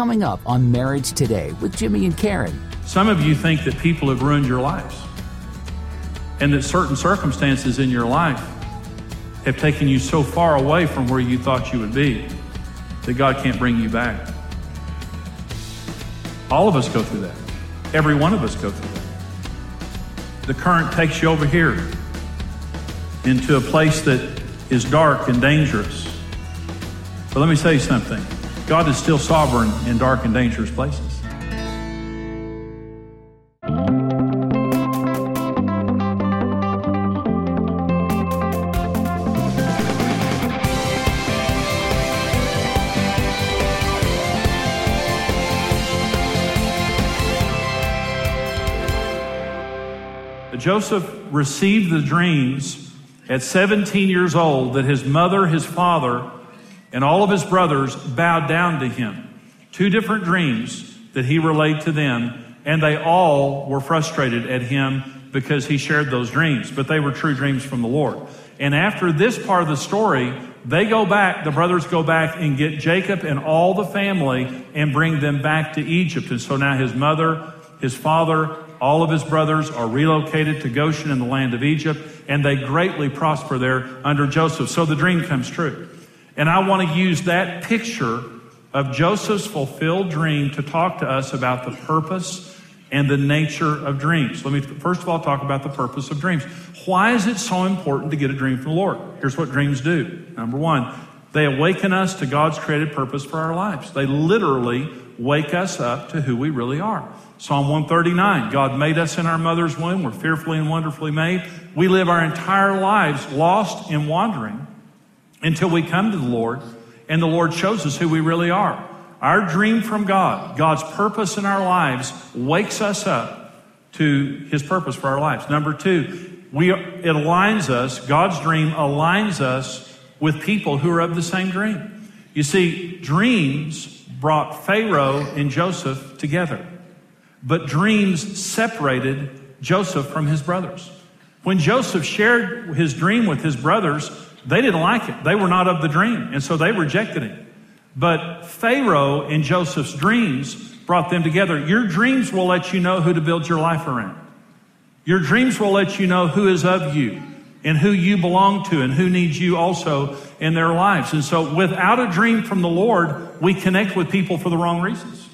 coming up on Marriage Today with Jimmy and Karen. Some of you think that people have ruined your lives and that certain circumstances in your life have taken you so far away from where you thought you would be that God can't bring you back. All of us go through that. Every one of us go through that. The current takes you over here into a place that is dark and dangerous. But let me say something God is still sovereign in dark and dangerous places. Joseph received the dreams at 17 years old that his mother, his father, and all of his brothers bowed down to him. Two different dreams that he relayed to them, and they all were frustrated at him because he shared those dreams, but they were true dreams from the Lord. And after this part of the story, they go back, the brothers go back and get Jacob and all the family and bring them back to Egypt. And so now his mother, his father, all of his brothers are relocated to Goshen in the land of Egypt, and they greatly prosper there under Joseph. So the dream comes true. And I want to use that picture of Joseph's fulfilled dream to talk to us about the purpose and the nature of dreams. Let me first of all talk about the purpose of dreams. Why is it so important to get a dream from the Lord? Here's what dreams do. Number one, they awaken us to God's created purpose for our lives. They literally wake us up to who we really are. Psalm 139 God made us in our mother's womb. We're fearfully and wonderfully made. We live our entire lives lost and wandering until we come to the Lord and the Lord shows us who we really are. Our dream from God, God's purpose in our lives, wakes us up to His purpose for our lives. Number two, we, it aligns us, God's dream aligns us with people who are of the same dream. You see, dreams brought Pharaoh and Joseph together, but dreams separated Joseph from his brothers. When Joseph shared his dream with his brothers, they didn't like it. They were not of the dream, and so they rejected it. But Pharaoh and Joseph's dreams brought them together. Your dreams will let you know who to build your life around. Your dreams will let you know who is of you and who you belong to and who needs you also in their lives. And so without a dream from the Lord, we connect with people for the wrong reasons.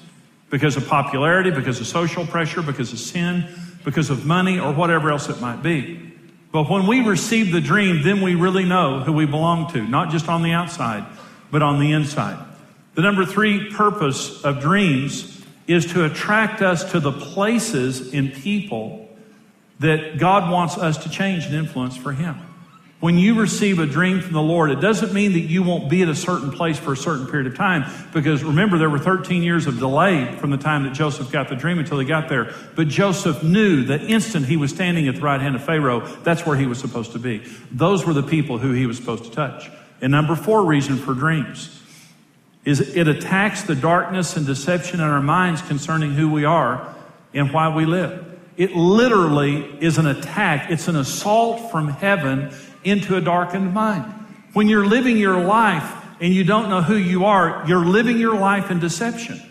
Because of popularity, because of social pressure, because of sin, because of money, or whatever else it might be. But when we receive the dream, then we really know who we belong to, not just on the outside, but on the inside. The number three purpose of dreams is to attract us to the places and people that God wants us to change and influence for Him. When you receive a dream from the Lord, it doesn't mean that you won't be at a certain place for a certain period of time, because remember, there were 13 years of delay from the time that Joseph got the dream until he got there. But Joseph knew that instant he was standing at the right hand of Pharaoh, that's where he was supposed to be. Those were the people who he was supposed to touch. And number four reason for dreams is it attacks the darkness and deception in our minds concerning who we are and why we live. It literally is an attack. It's an assault from heaven into a darkened mind. When you're living your life and you don't know who you are, you're living your life in deception.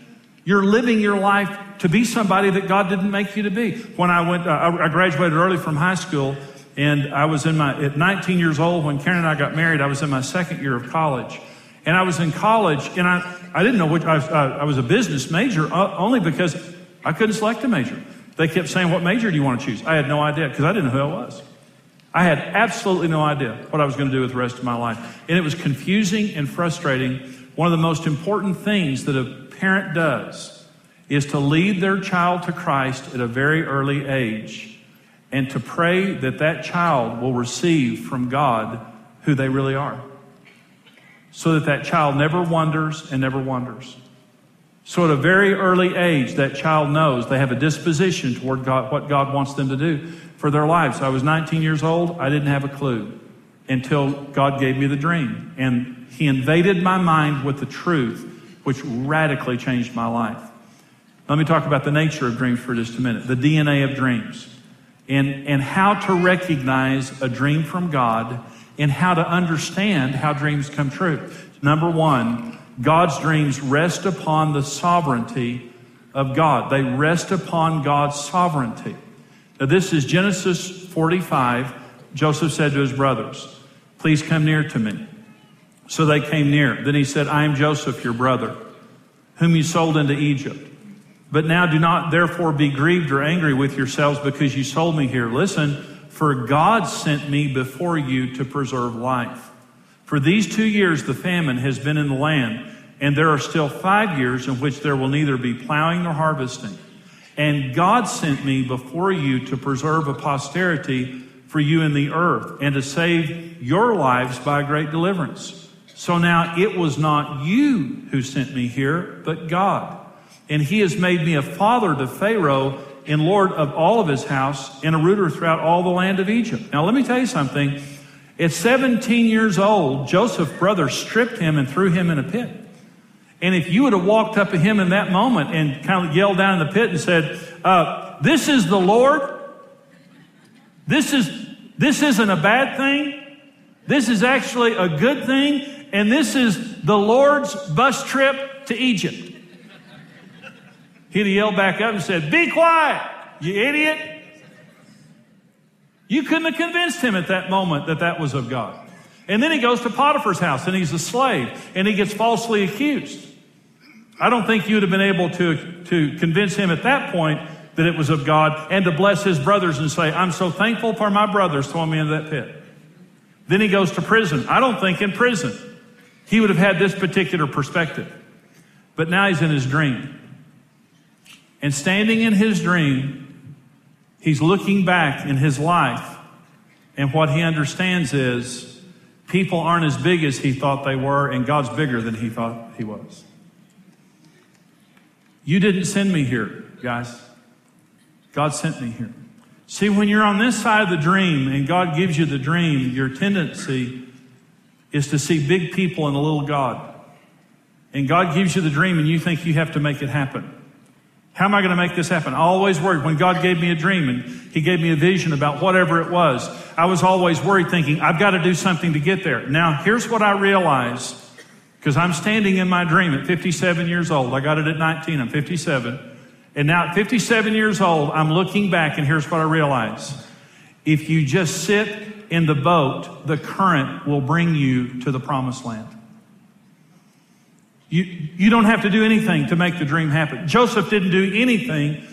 You're living your life to be somebody that God didn't make you to be. When I went, uh, I graduated early from high school, and I was in my at 19 years old when Karen and I got married. I was in my second year of college, and I was in college, and I I didn't know which I was, uh, I was a business major uh, only because I couldn't select a major. They kept saying, "What major do you want to choose?" I had no idea because I didn't know who I was. I had absolutely no idea what I was going to do with the rest of my life. And it was confusing and frustrating. One of the most important things that a parent does is to lead their child to Christ at a very early age and to pray that that child will receive from God who they really are. So that that child never wonders and never wonders. So at a very early age, that child knows they have a disposition toward God, what God wants them to do for their lives. I was 19 years old. I didn't have a clue until God gave me the dream. And He invaded my mind with the truth, which radically changed my life. Let me talk about the nature of dreams for just a minute, the DNA of dreams, and, and how to recognize a dream from God and how to understand how dreams come true. Number one, God's dreams rest upon the sovereignty of God. They rest upon God's sovereignty. Now, this is Genesis 45. Joseph said to his brothers, Please come near to me. So they came near. Then he said, I am Joseph, your brother, whom you sold into Egypt. But now do not therefore be grieved or angry with yourselves because you sold me here. Listen, for God sent me before you to preserve life. For these two years the famine has been in the land, and there are still five years in which there will neither be plowing nor harvesting. And God sent me before you to preserve a posterity for you in the earth and to save your lives by great deliverance. So now it was not you who sent me here, but God. And he has made me a father to Pharaoh and Lord of all of his house and a ruler throughout all the land of Egypt. Now let me tell you something. At 17 years old, Joseph's brother stripped him and threw him in a pit. And if you would have walked up to him in that moment and kind of yelled down in the pit and said, uh, This is the Lord, this, is, this isn't a bad thing, this is actually a good thing, and this is the Lord's bus trip to Egypt. He'd have yelled back up and said, Be quiet, you idiot. You couldn't have convinced him at that moment that that was of God. And then he goes to Potiphar's house and he's a slave and he gets falsely accused. I don't think you'd have been able to, to convince him at that point that it was of God and to bless his brothers and say, I'm so thankful for my brothers throwing me into that pit. Then he goes to prison. I don't think in prison he would have had this particular perspective. But now he's in his dream. And standing in his dream, he's looking back in his life. And what he understands is people aren't as big as he thought they were, and God's bigger than he thought he was. You didn't send me here, guys. God sent me here. See, when you're on this side of the dream and God gives you the dream, your tendency is to see big people and a little God. And God gives you the dream and you think you have to make it happen. How am I going to make this happen? I always worried when God gave me a dream and He gave me a vision about whatever it was. I was always worried thinking, I've got to do something to get there. Now, here's what I realized because I'm standing in my dream at 57 years old. I got it at 19. I'm 57. And now at 57 years old, I'm looking back and here's what I realize. If you just sit in the boat, the current will bring you to the promised land. You, you don't have to do anything to make the dream happen. Joseph didn't do anything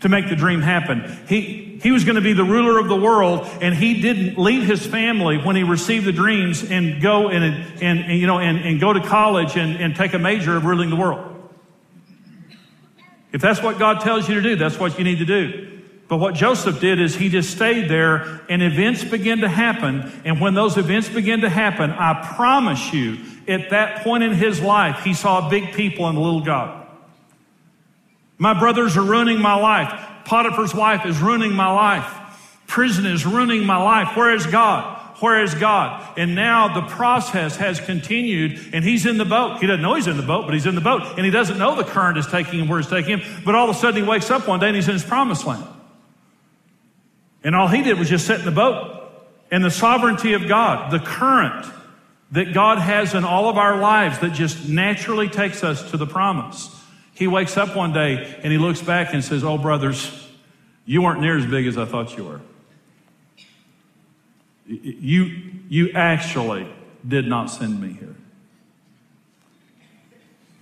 to make the dream happen. He, he was going to be the ruler of the world, and he didn't leave his family when he received the dreams and go and, and, and you know, and, and go to college and, and take a major of ruling the world. If that's what God tells you to do, that's what you need to do. But what Joseph did is he just stayed there and events began to happen. And when those events began to happen, I promise you, at that point in his life, he saw big people and a little God. My brothers are ruining my life. Potiphar's wife is ruining my life. Prison is ruining my life. Where is God? Where is God? And now the process has continued and he's in the boat. He doesn't know he's in the boat, but he's in the boat and he doesn't know the current is taking him where it's taking him. But all of a sudden he wakes up one day and he's in his promised land. And all he did was just sit in the boat. And the sovereignty of God, the current that God has in all of our lives that just naturally takes us to the promise. He wakes up one day and he looks back and says, Oh, brothers, you weren't near as big as I thought you were. You, you actually did not send me here.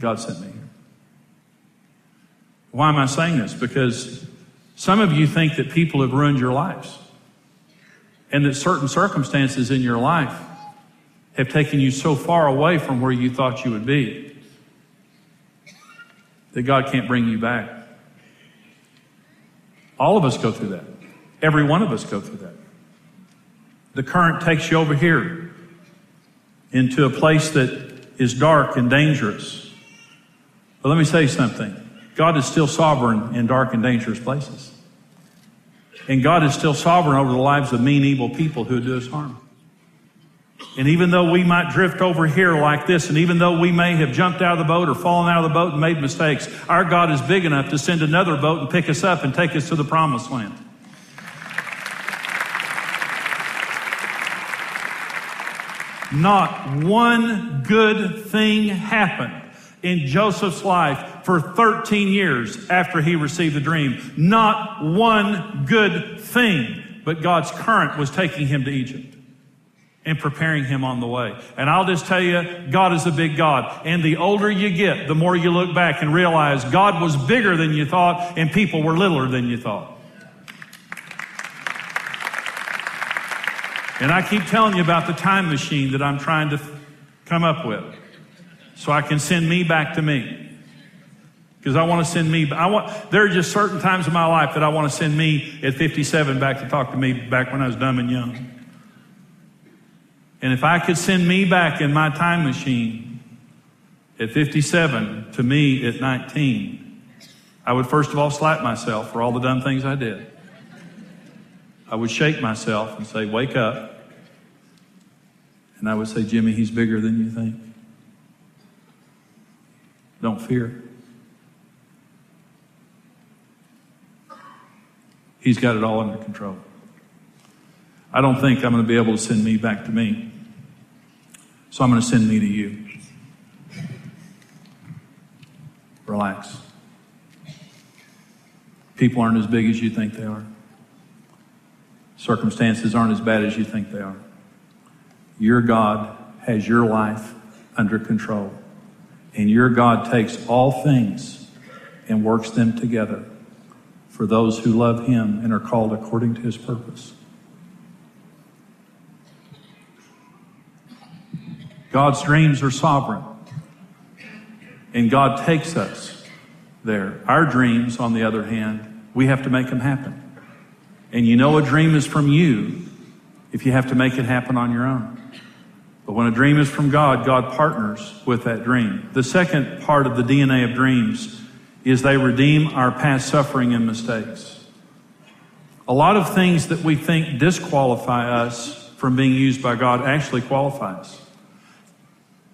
God sent me here. Why am I saying this? Because some of you think that people have ruined your lives and that certain circumstances in your life have taken you so far away from where you thought you would be that God can't bring you back. All of us go through that. Every one of us go through that. The current takes you over here into a place that is dark and dangerous. But let me say something. God is still sovereign in dark and dangerous places. And God is still sovereign over the lives of mean, evil people who do us harm. And even though we might drift over here like this, and even though we may have jumped out of the boat or fallen out of the boat and made mistakes, our God is big enough to send another boat and pick us up and take us to the promised land. Not one good thing happened in Joseph's life for 13 years after he received the dream. Not one good thing, but God's current was taking him to Egypt and preparing him on the way. And I'll just tell you, God is a big God. And the older you get, the more you look back and realize God was bigger than you thought and people were littler than you thought. And I keep telling you about the time machine that I'm trying to come up with so I can send me back to me. Because I want to send me, I want, there are just certain times in my life that I want to send me at 57 back to talk to me back when I was dumb and young. And if I could send me back in my time machine at 57 to me at 19, I would first of all slap myself for all the dumb things I did. I would shake myself and say, Wake up. And I would say, Jimmy, he's bigger than you think. Don't fear. He's got it all under control. I don't think I'm going to be able to send me back to me. So I'm going to send me to you. Relax. People aren't as big as you think they are. Circumstances aren't as bad as you think they are. Your God has your life under control. And your God takes all things and works them together for those who love him and are called according to his purpose. God's dreams are sovereign. And God takes us there. Our dreams, on the other hand, we have to make them happen. And you know a dream is from you if you have to make it happen on your own. But when a dream is from God, God partners with that dream. The second part of the DNA of dreams is they redeem our past suffering and mistakes. A lot of things that we think disqualify us from being used by God actually qualify us.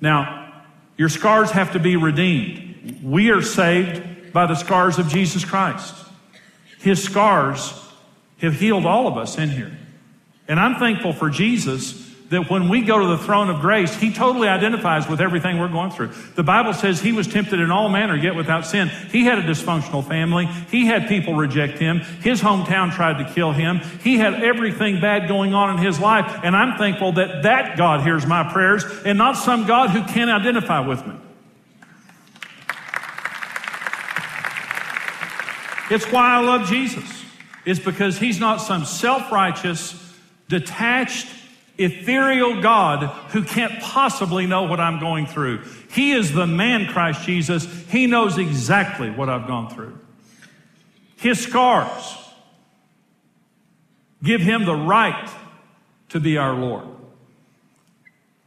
Now, your scars have to be redeemed. We are saved by the scars of Jesus Christ. His scars have healed all of us in here. And I'm thankful for Jesus that when we go to the throne of grace, he totally identifies with everything we're going through. The Bible says he was tempted in all manner, yet without sin. He had a dysfunctional family. He had people reject him. His hometown tried to kill him. He had everything bad going on in his life. And I'm thankful that that God hears my prayers and not some God who can't identify with me. It's why I love Jesus. It's because he's not some self-righteous, detached, ethereal God who can't possibly know what I'm going through. He is the man, Christ Jesus. He knows exactly what I've gone through. His scars give him the right to be our Lord.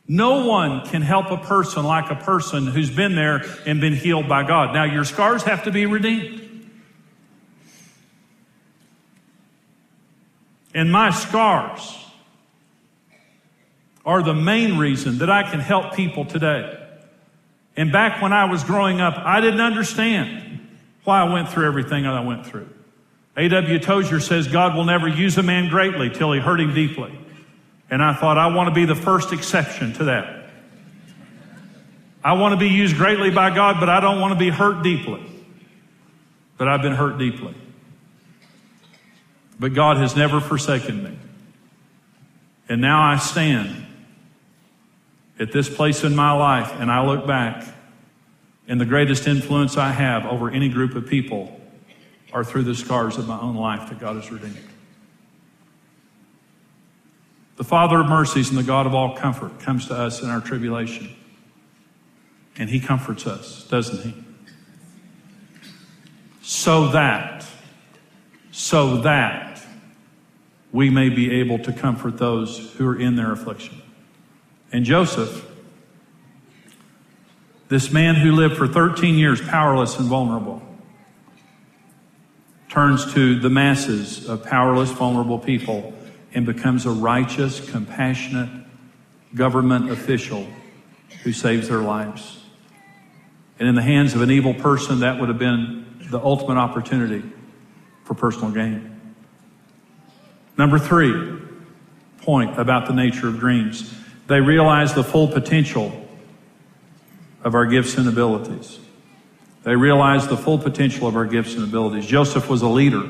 No one can help a person like a person who's been there and been healed by God. Now, your scars have to be redeemed. And my scars are the main reason that I can help people today. And back when I was growing up, I didn't understand why I went through everything that I went through. A.W. Tozer says God will never use a man greatly till he hurt him deeply. And I thought, I want to be the first exception to that. I want to be used greatly by God, but I don't want to be hurt deeply. But I've been hurt deeply. But God has never forsaken me. And now I stand at this place in my life and I look back, and the greatest influence I have over any group of people are through the scars of my own life that God has redeemed. The Father of mercies and the God of all comfort comes to us in our tribulation. And He comforts us, doesn't He? So that, so that we may be able to comfort those who are in their affliction. And Joseph, this man who lived for 13 years powerless and vulnerable, turns to the masses of powerless, vulnerable people and becomes a righteous, compassionate government official who saves their lives. And in the hands of an evil person, that would have been the ultimate opportunity for personal gain. Number three point about the nature of dreams. They realize the full potential of our gifts and abilities. They realize the full potential of our gifts and abilities. Joseph was a leader.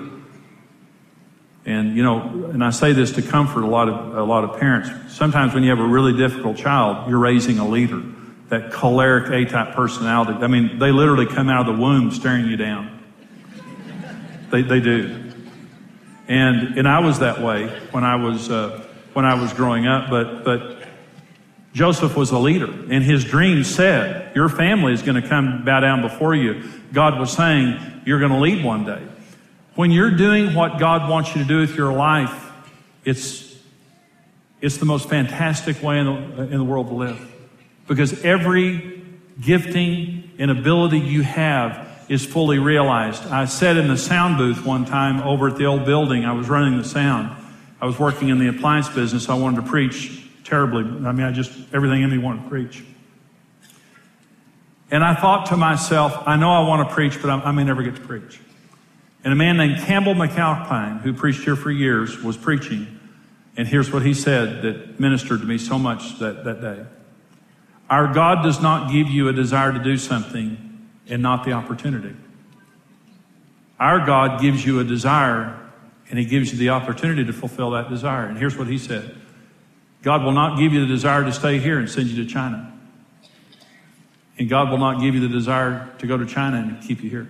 And, you know, and I say this to comfort a lot of, a lot of parents. Sometimes when you have a really difficult child, you're raising a leader. That choleric A-type personality. I mean, they literally come out of the womb staring you down. They, they do. And, and I was that way when I was, uh, when I was growing up, but, but Joseph was a leader, and his dream said, Your family is going to come bow down before you. God was saying, You're going to lead one day. When you're doing what God wants you to do with your life, it's, it's the most fantastic way in the, in the world to live. Because every gifting and ability you have is fully realized. I sat in the sound booth one time over at the old building. I was running the sound. I was working in the appliance business. I wanted to preach terribly. I mean, I just, everything in me wanted to preach. And I thought to myself, I know I want to preach, but I, may never get to preach. And a man named Campbell McAlpine, who preached here for years, was preaching. And here's what he said that ministered to me so much that, that day. Our God does not give you a desire to do something and not the opportunity. Our God gives you a desire and he gives you the opportunity to fulfill that desire. And here's what he said God will not give you the desire to stay here and send you to China. And God will not give you the desire to go to China and keep you here.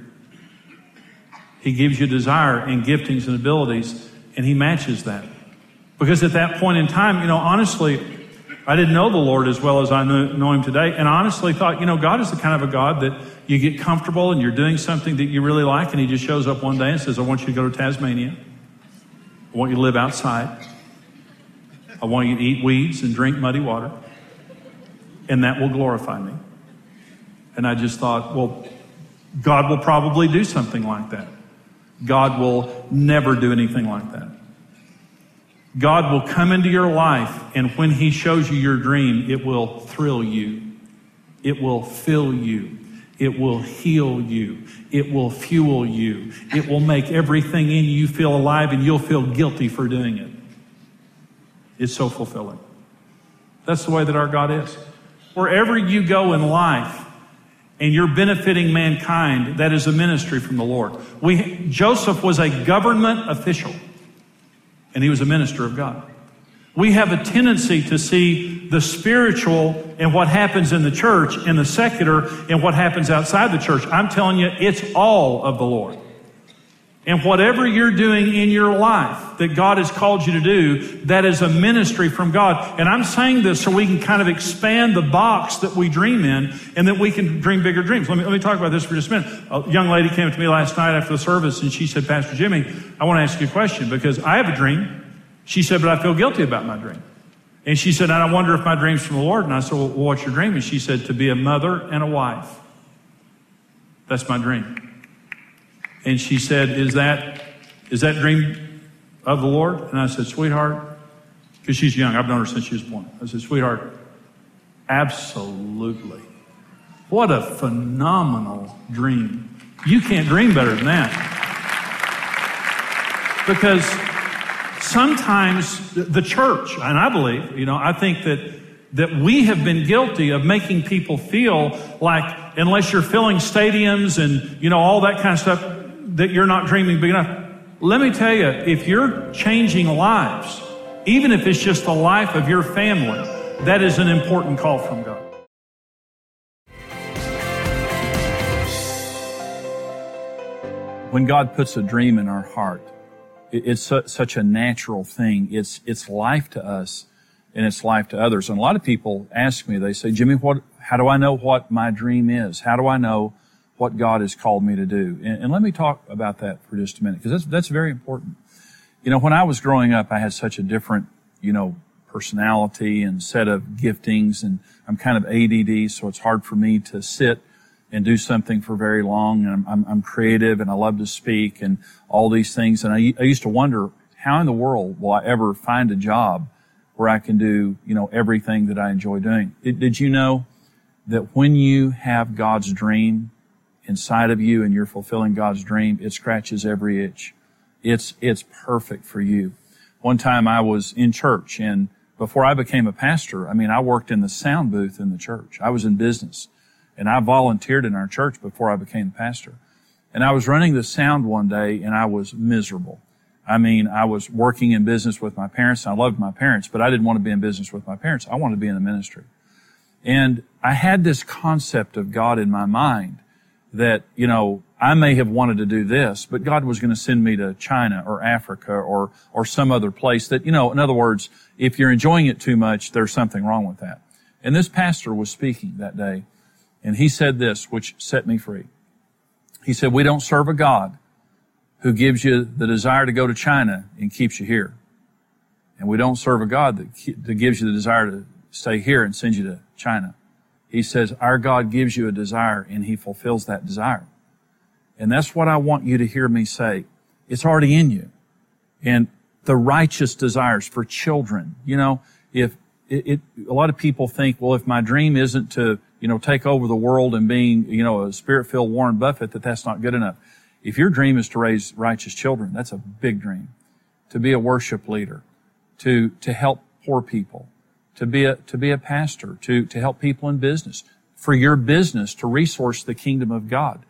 He gives you desire and giftings and abilities, and He matches that. Because at that point in time, you know, honestly, I didn't know the Lord as well as I know Him today, and honestly thought, you know, God is the kind of a God that you get comfortable and you're doing something that you really like, and He just shows up one day and says, I want you to go to Tasmania. I want you to live outside. I want you to eat weeds and drink muddy water, and that will glorify me. And I just thought, well, God will probably do something like that. God will never do anything like that. God will come into your life, and when He shows you your dream, it will thrill you. It will fill you. It will heal you. It will fuel you. It will make everything in you feel alive, and you'll feel guilty for doing it. It's so fulfilling. That's the way that our God is. Wherever you go in life, and you're benefiting mankind, that is a ministry from the Lord. We, Joseph was a government official, and he was a minister of God. We have a tendency to see the spiritual and what happens in the church and the secular and what happens outside the church. I'm telling you, it's all of the Lord. And whatever you're doing in your life that God has called you to do, that is a ministry from God. And I'm saying this so we can kind of expand the box that we dream in and that we can dream bigger dreams. Let me, let me talk about this for just a minute. A young lady came to me last night after the service and she said, Pastor Jimmy, I want to ask you a question because I have a dream. She said, but I feel guilty about my dream. And she said, and I wonder if my dream's from the Lord. And I said, well, what's your dream? And she said, to be a mother and a wife. That's my dream. And she said, Is that, is that dream of the Lord? And I said, Sweetheart, because she's young. I've known her since she was born. I said, Sweetheart, absolutely. What a phenomenal dream. You can't dream better than that. Because sometimes the church, and I believe, you know, I think that that we have been guilty of making people feel like unless you're filling stadiums and you know all that kind of stuff that you're not dreaming big enough. Let me tell you, if you're changing lives, even if it's just the life of your family, that is an important call from God. When God puts a dream in our heart, it's such a natural thing. It's, it's life to us and it's life to others. And a lot of people ask me, they say, Jimmy, what, how do I know what my dream is? How do I know what God has called me to do. And, and let me talk about that for just a minute, because that's, that's very important. You know, when I was growing up, I had such a different, you know, personality and set of giftings, and I'm kind of ADD, so it's hard for me to sit and do something for very long. And I'm, I'm, creative and I love to speak and all these things. And I, I used to wonder, how in the world will I ever find a job where I can do, you know, everything that I enjoy doing? Did, did you know that when you have God's dream, inside of you and you're fulfilling God's dream, it scratches every itch. It's, it's perfect for you. One time I was in church and before I became a pastor, I mean, I worked in the sound booth in the church. I was in business. And I volunteered in our church before I became the pastor. And I was running the sound one day and I was miserable. I mean, I was working in business with my parents. I loved my parents, but I didn't want to be in business with my parents. I wanted to be in the ministry. And I had this concept of God in my mind that, you know, I may have wanted to do this, but God was going to send me to China or Africa or, or some other place that, you know, in other words, if you're enjoying it too much, there's something wrong with that. And this pastor was speaking that day, and he said this, which set me free. He said, we don't serve a God who gives you the desire to go to China and keeps you here. And we don't serve a God that, that gives you the desire to stay here and send you to China. He says, our God gives you a desire and he fulfills that desire. And that's what I want you to hear me say. It's already in you. And the righteous desires for children, you know, if it, it, a lot of people think, well, if my dream isn't to, you know, take over the world and being, you know, a spirit-filled Warren Buffett, that that's not good enough. If your dream is to raise righteous children, that's a big dream. To be a worship leader, to, to help poor people, to be a, to be a pastor, to, to help people in business, for your business to resource the kingdom of God.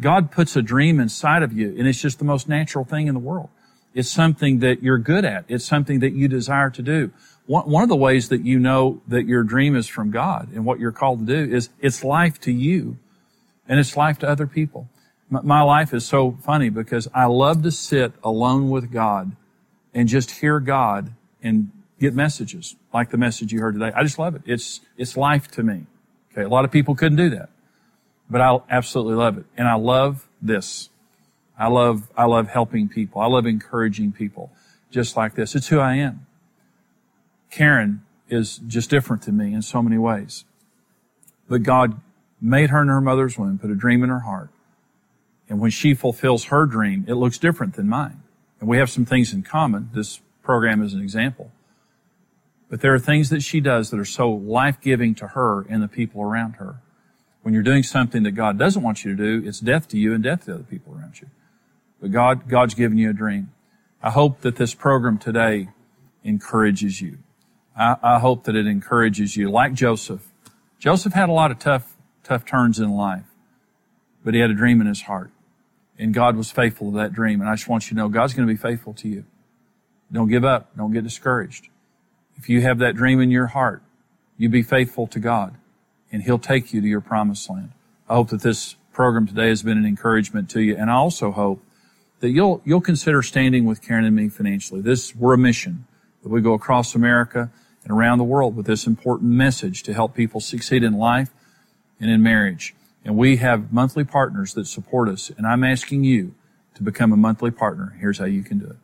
God puts a dream inside of you and it's just the most natural thing in the world. It's something that you're good at. It's something that you desire to do. One, one of the ways that you know that your dream is from God and what you're called to do is it's life to you and it's life to other people. My, my life is so funny because I love to sit alone with God and just hear God and get messages like the message you heard today. I just love it. It's, it's life to me. Okay. A lot of people couldn't do that, but I absolutely love it. And I love this. I love, I love helping people. I love encouraging people just like this. It's who I am. Karen is just different to me in so many ways. But God made her in her mother's womb, put a dream in her heart. And when she fulfills her dream, it looks different than mine. And we have some things in common. This program is an example. But there are things that she does that are so life-giving to her and the people around her. When you're doing something that God doesn't want you to do, it's death to you and death to other people around you. But God, God's given you a dream. I hope that this program today encourages you. I, I hope that it encourages you. Like Joseph. Joseph had a lot of tough, tough turns in life, but he had a dream in his heart. And God was faithful to that dream. And I just want you to know God's going to be faithful to you. Don't give up. Don't get discouraged. If you have that dream in your heart, you be faithful to God and He'll take you to your promised land. I hope that this program today has been an encouragement to you. And I also hope that you'll, you'll consider standing with Karen and me financially. This, we're a mission that we go across America and around the world with this important message to help people succeed in life and in marriage. And we have monthly partners that support us. And I'm asking you to become a monthly partner. Here's how you can do it.